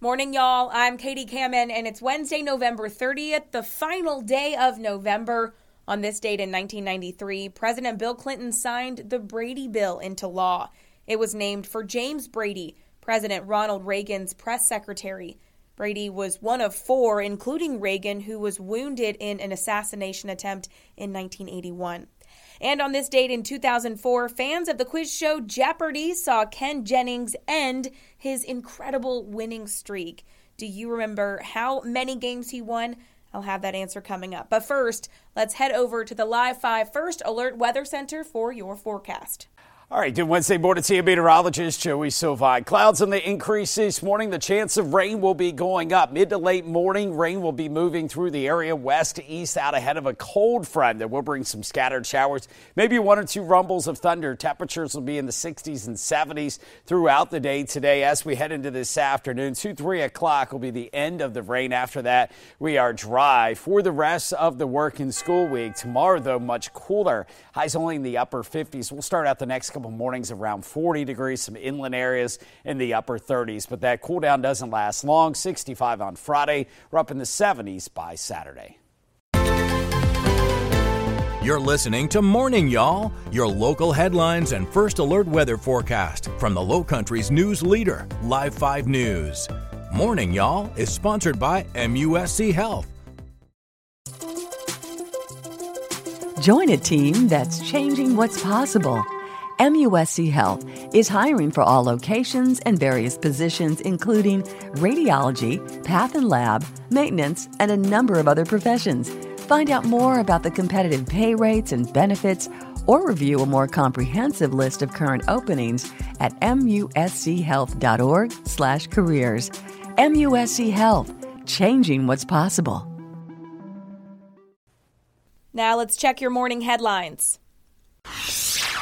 Morning, y'all. I'm Katie Kamin, and it's Wednesday, November 30th, the final day of November. On this date in 1993, President Bill Clinton signed the Brady Bill into law. It was named for James Brady, President Ronald Reagan's press secretary. Brady was one of four, including Reagan, who was wounded in an assassination attempt in 1981. And on this date in 2004, fans of the quiz show Jeopardy saw Ken Jennings end his incredible winning streak. Do you remember how many games he won? I'll have that answer coming up. But first, let's head over to the Live 5 First Alert Weather Center for your forecast. All right, good Wednesday morning to you, meteorologist Joey Sovine. Clouds on the increase this morning. The chance of rain will be going up. Mid to late morning, rain will be moving through the area west to east out ahead of a cold front that will bring some scattered showers. Maybe one or two rumbles of thunder. Temperatures will be in the 60s and 70s throughout the day today as we head into this afternoon. 2, 3 o'clock will be the end of the rain. After that, we are dry for the rest of the work and school week. Tomorrow, though, much cooler. Highs only in the upper 50s. We'll start out the next couple mornings around 40 degrees, some inland areas in the upper 30s. But that cool down doesn't last long. 65 on Friday. We're up in the 70s by Saturday. You're listening to Morning Y'all, your local headlines and first alert weather forecast from the Low Country's news leader, Live 5 News. Morning Y'all is sponsored by MUSC Health. Join a team that's changing what's possible. MUSC Health is hiring for all locations and various positions, including radiology, path and lab, maintenance, and a number of other professions. Find out more about the competitive pay rates and benefits or review a more comprehensive list of current openings at muschealth.org/careers. MUSC Health, changing what's possible. Now let's check your morning headlines.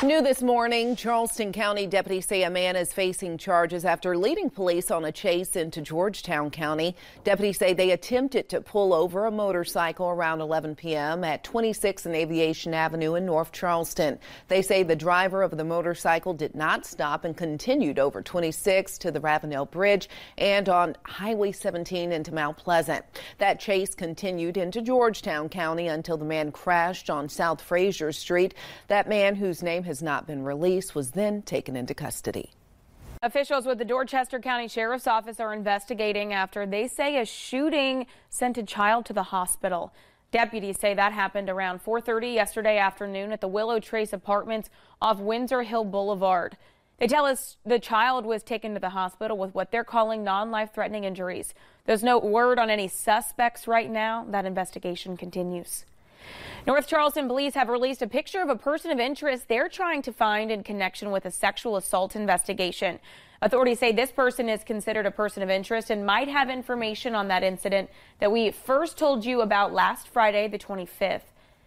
New this morning, Charleston County deputies say a man is facing charges after leading police on a chase into Georgetown County. Deputies say they attempted to pull over a motorcycle around 11 p.m. at 26 and Aviation Avenue in North Charleston. They say the driver of the motorcycle did not stop and continued over 26 to the Ravenel Bridge and on Highway 17 into Mount Pleasant. That chase continued into Georgetown County until the man crashed on South Fraser Street. That man, whose name has not been released, was then taken into custody. Officials with the Dorchester County Sheriff's Office are investigating after they say a shooting sent a child to the hospital. Deputies say that happened around 4:30 yesterday afternoon at the Willow Trace Apartments off Windsor Hill Boulevard. They tell us the child was taken to the hospital with what they're calling non-life threatening injuries. There's no word on any suspects right now. That investigation continues. North Charleston police have released a picture of a person of interest they're trying to find in connection with a sexual assault investigation. Authorities say this person is considered a person of interest and might have information on that incident that we first told you about last Friday, the 25th.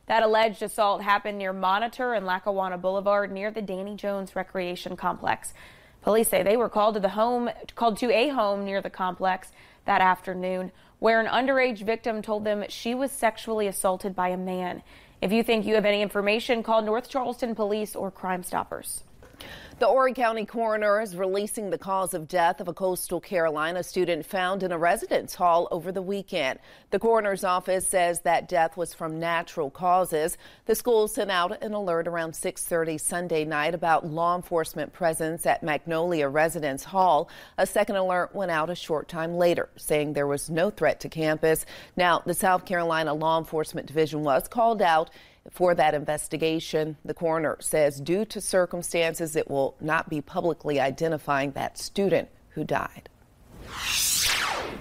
That alleged assault happened near Monitor and Lackawanna Boulevard near the Danny Jones Recreation Complex. Police say they were called to the home, called to a home near the complex that afternoon where an underage victim told them she was sexually assaulted by a man. If you think you have any information, call North Charleston Police or Crime Stoppers. The Horry County coroner is releasing the cause of death of a coastal Carolina student found in a residence hall over the weekend. The coroner's office says that death was from natural causes. The school sent out an alert around 6:30 Sunday night about law enforcement presence at Magnolia Residence Hall. A second alert went out a short time later, saying there was no threat to campus. Now, the South Carolina Law Enforcement Division was called out for that investigation. The coroner says due to circumstances, it will not be publicly identifying that student who died.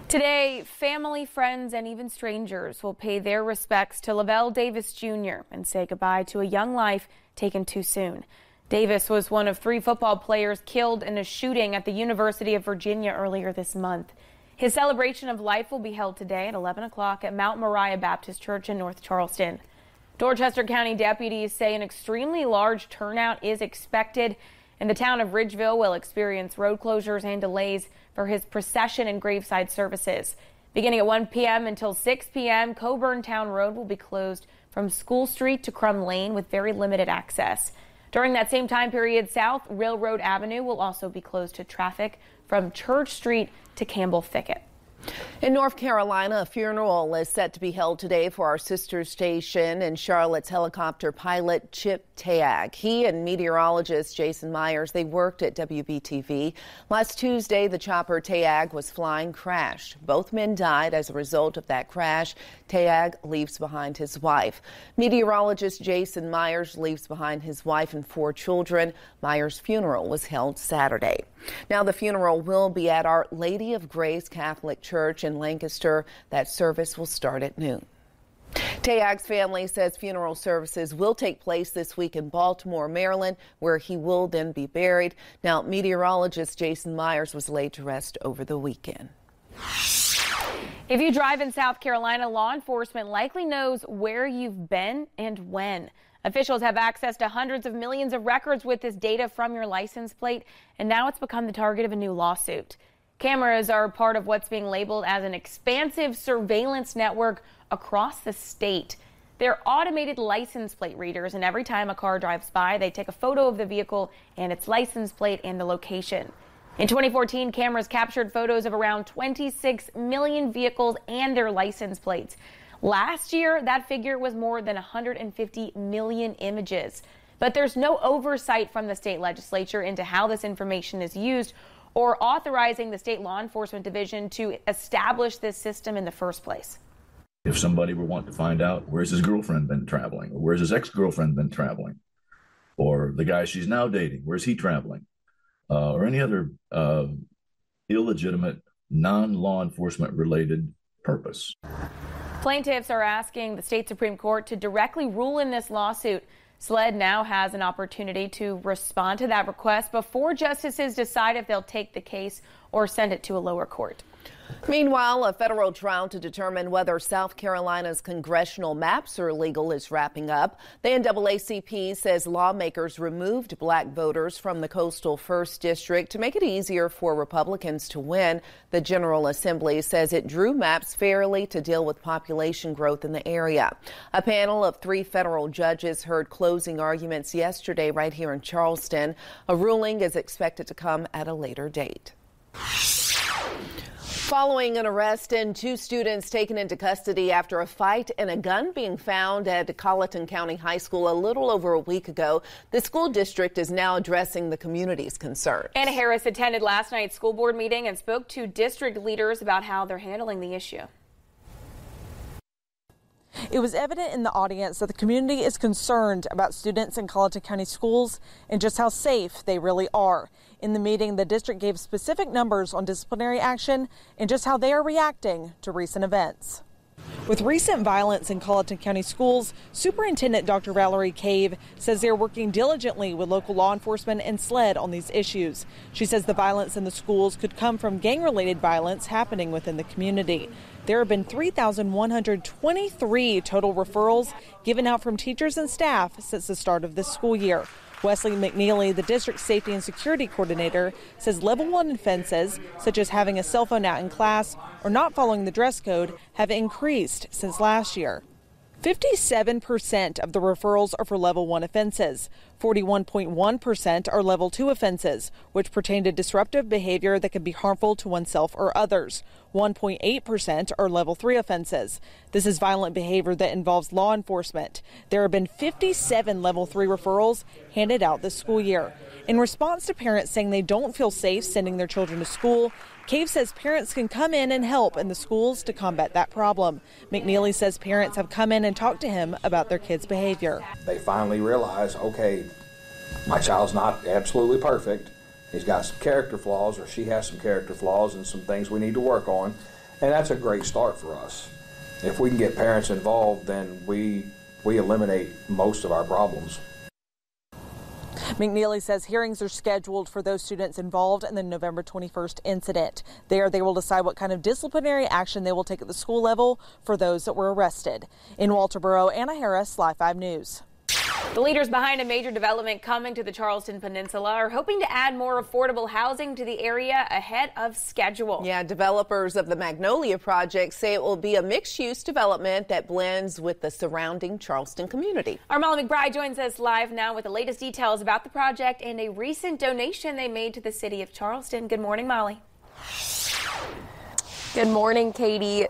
Today, family, friends, and even strangers will pay their respects to Lavel Davis Jr. and say goodbye to a young life taken too soon. Davis was one of three football players killed in a shooting at the University of Virginia earlier this month. His celebration of life will be held today at 11 o'clock at Mount Moriah Baptist Church in North Charleston. Dorchester County deputies say an extremely large turnout is expected, and the town of Ridgeville will experience road closures and delays for his procession and graveside services. Beginning at 1 p.m. until 6 p.m., Coburn Town Road will be closed from School Street to Crum Lane with very limited access. During that same time period, South Railroad Avenue will also be closed to traffic from Church Street to Campbell Thicket. In North Carolina, a funeral is set to be held today for our sister station and Charlotte's helicopter pilot Chip Tayag. He and meteorologist Jason Myers, they worked at WBTV. Last Tuesday, the chopper Tayag was flying crashed. Both men died as a result of that crash. Tayag leaves behind his wife. Meteorologist Jason Myers leaves behind his wife and four children. Myers' funeral was held Saturday. Now, the funeral will be at Our Lady of Grace Catholic Church in Lancaster. That service will start at noon. Tayag's family says funeral services will take place this week in Baltimore, Maryland, where he will then be buried. Now, meteorologist Jason Myers was laid to rest over the weekend. If you drive in South Carolina, law enforcement likely knows where you've been and when. Officials have access to hundreds of millions of records with this data from your license plate, and now it's become the target of a new lawsuit. Cameras are part of what's being labeled as an expansive surveillance network across the state. They're automated license plate readers, and every time a car drives by, they take a photo of the vehicle and its license plate and the location. In 2014, cameras captured photos of around 26 million vehicles and their license plates. Last year, that figure was more than 150 million images. But there's no oversight from the state legislature into how this information is used or authorizing the state law enforcement division to establish this system in the first place. If somebody were wanting to find out where's his girlfriend been traveling, or where's his ex girlfriend been traveling, or the guy she's now dating, where's he traveling, uh, or any other uh, illegitimate, non law enforcement related purpose. Plaintiffs are asking the state Supreme Court to directly rule in this lawsuit. SLED now has an opportunity to respond to that request before justices decide if they'll take the case or send it to a lower court. Meanwhile, a federal trial to determine whether South Carolina's congressional maps are legal is wrapping up. The NAACP says lawmakers removed black voters from the coastal first district to make it easier for Republicans to win. The General Assembly says it drew maps fairly to deal with population growth in the area. A panel of three federal judges heard closing arguments yesterday right here in Charleston. A ruling is expected to come at a later date. Following an arrest and two students taken into custody after a fight and a gun being found at Colleton County High School a little over a week ago, the school district is now addressing the community's concerns. Anna Harris attended last night's school board meeting and spoke to district leaders about how they're handling the issue. It was evident in the audience that the community is concerned about students in Colleton County schools and just how safe they really are. In the meeting, the district gave specific numbers on disciplinary action and just how they are reacting to recent events. With recent violence in Colleton County schools, Superintendent Dr. Valerie Cave says they're working diligently with local law enforcement and SLED on these issues. She says the violence in the schools could come from gang related violence happening within the community. There have been 3,123 total referrals given out from teachers and staff since the start of this school year. Wesley McNeely, the district safety and security coordinator, says level one offenses, such as having a cell phone out in class or not following the dress code, have increased since last year. 57% of the referrals are for level 1 offenses. 41.1% are level 2 offenses, which pertain to disruptive behavior that can be harmful to oneself or others. 1.8% are level 3 offenses. This is violent behavior that involves law enforcement. There have been 57 level 3 referrals handed out this school year. In response to parents saying they don't feel safe sending their children to school, Cave says parents can come in and help in the schools to combat that problem. McNeely says parents have come in and talked to him about their kids' behavior. They finally realize, okay, my child's not absolutely perfect. He's got some character flaws, or she has some character flaws, and some things we need to work on. And that's a great start for us. If we can get parents involved, then we we eliminate most of our problems. McNeely says hearings are scheduled for those students involved in the November 21st incident. There, they will decide what kind of disciplinary action they will take at the school level for those that were arrested. In Walterboro, Anna Harris, Live 5 News. The leaders behind a major development coming to the Charleston Peninsula are hoping to add more affordable housing to the area ahead of schedule. Yeah, developers of the Magnolia project say it will be a mixed use development that blends with the surrounding Charleston community. Our Molly McBride joins us live now with the latest details about the project and a recent donation they made to the city of Charleston. Good morning, Molly. Good morning, Katie.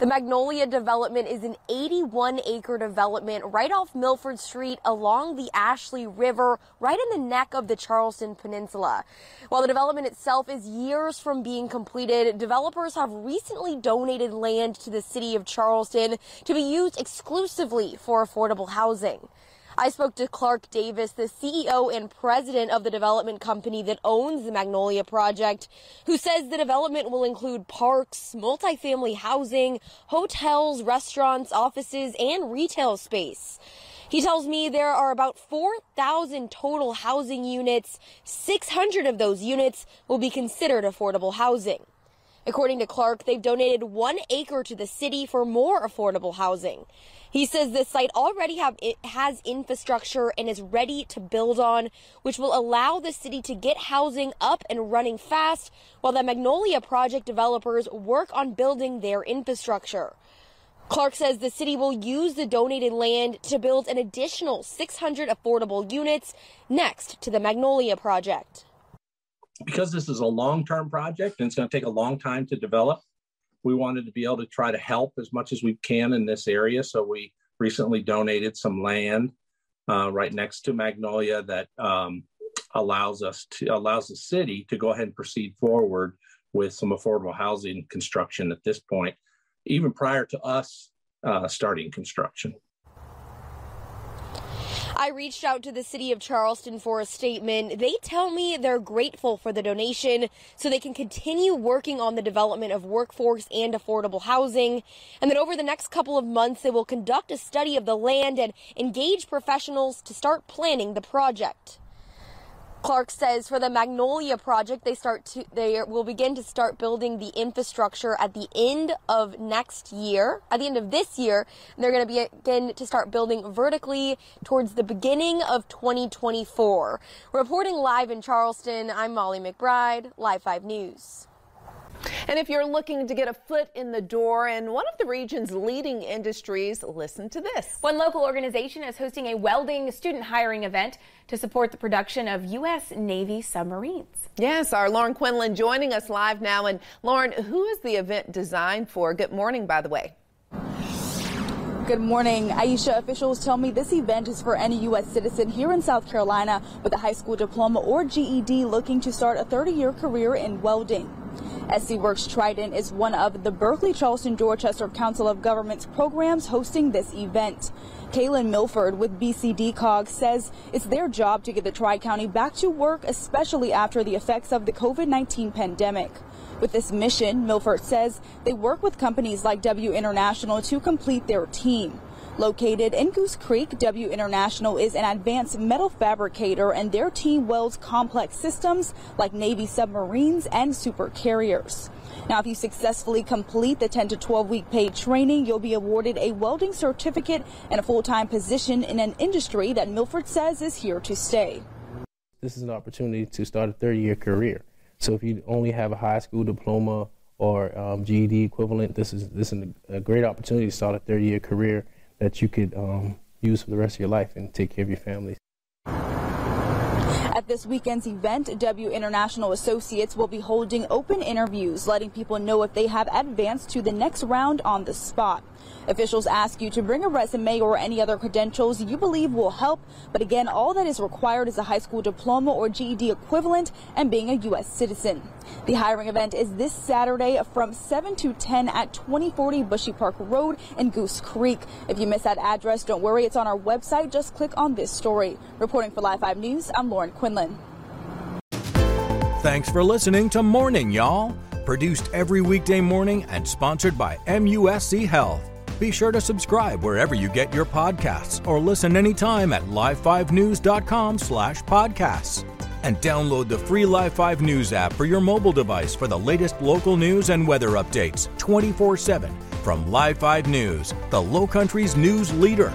The Magnolia development is an 81 acre development right off Milford Street along the Ashley River, right in the neck of the Charleston Peninsula. While the development itself is years from being completed, developers have recently donated land to the city of Charleston to be used exclusively for affordable housing. I spoke to Clark Davis, the CEO and president of the development company that owns the Magnolia project, who says the development will include parks, multifamily housing, hotels, restaurants, offices, and retail space. He tells me there are about 4,000 total housing units. 600 of those units will be considered affordable housing. According to Clark, they've donated one acre to the city for more affordable housing. He says the site already have it has infrastructure and is ready to build on, which will allow the city to get housing up and running fast while the Magnolia project developers work on building their infrastructure. Clark says the city will use the donated land to build an additional 600 affordable units next to the Magnolia project. Because this is a long-term project and it's going to take a long time to develop, we wanted to be able to try to help as much as we can in this area. So we recently donated some land uh, right next to Magnolia that um, allows us to allows the city to go ahead and proceed forward with some affordable housing construction at this point, even prior to us uh, starting construction. I reached out to the city of Charleston for a statement. They tell me they're grateful for the donation so they can continue working on the development of workforce and affordable housing. And that over the next couple of months, they will conduct a study of the land and engage professionals to start planning the project. Clark says for the Magnolia project, they start to they will begin to start building the infrastructure at the end of next year. At the end of this year, they're going to begin to start building vertically towards the beginning of 2024. Reporting live in Charleston, I'm Molly McBride, Live 5 News. And if you're looking to get a foot in the door in one of the region's leading industries, listen to this. One local organization is hosting a welding student hiring event to support the production of U.S. Navy submarines. Yes, our Lauren Quinlan joining us live now. And Lauren, who is the event designed for? Good morning, by the way. Good morning. Aisha, officials tell me this event is for any U.S. citizen here in South Carolina with a high school diploma or GED looking to start a 30 year career in welding. SC Works Trident is one of the Berkeley Charleston Dorchester Council of Governments programs hosting this event. Kaylin Milford with BCD COG says it's their job to get the Tri County back to work, especially after the effects of the COVID 19 pandemic. With this mission, Milford says they work with companies like W International to complete their team. Located in Goose Creek, W International is an advanced metal fabricator and their team welds complex systems like Navy submarines and super carriers. Now, if you successfully complete the 10 to 12 week paid training, you'll be awarded a welding certificate and a full time position in an industry that Milford says is here to stay. This is an opportunity to start a 30 year career. So if you only have a high school diploma or um, GED equivalent, this is this is a great opportunity to start a 30 year career that you could um, use for the rest of your life and take care of your family. At this weekend's event, W International Associates will be holding open interviews, letting people know if they have advanced to the next round on the spot. Officials ask you to bring a resume or any other credentials you believe will help, but again, all that is required is a high school diploma or GED equivalent and being a U.S. citizen. The hiring event is this Saturday from 7 to 10 at 2040 Bushy Park Road in Goose Creek. If you miss that address, don't worry, it's on our website. Just click on this story. Reporting for Live 5 News, I'm Lauren Quinlan. Thanks for listening to Morning, y'all. Produced every weekday morning and sponsored by MUSC Health. Be sure to subscribe wherever you get your podcasts or listen anytime at live5news.com slash podcasts. And download the free Live 5 News app for your mobile device for the latest local news and weather updates 24 7 from Live 5 News, the Low Country's news leader.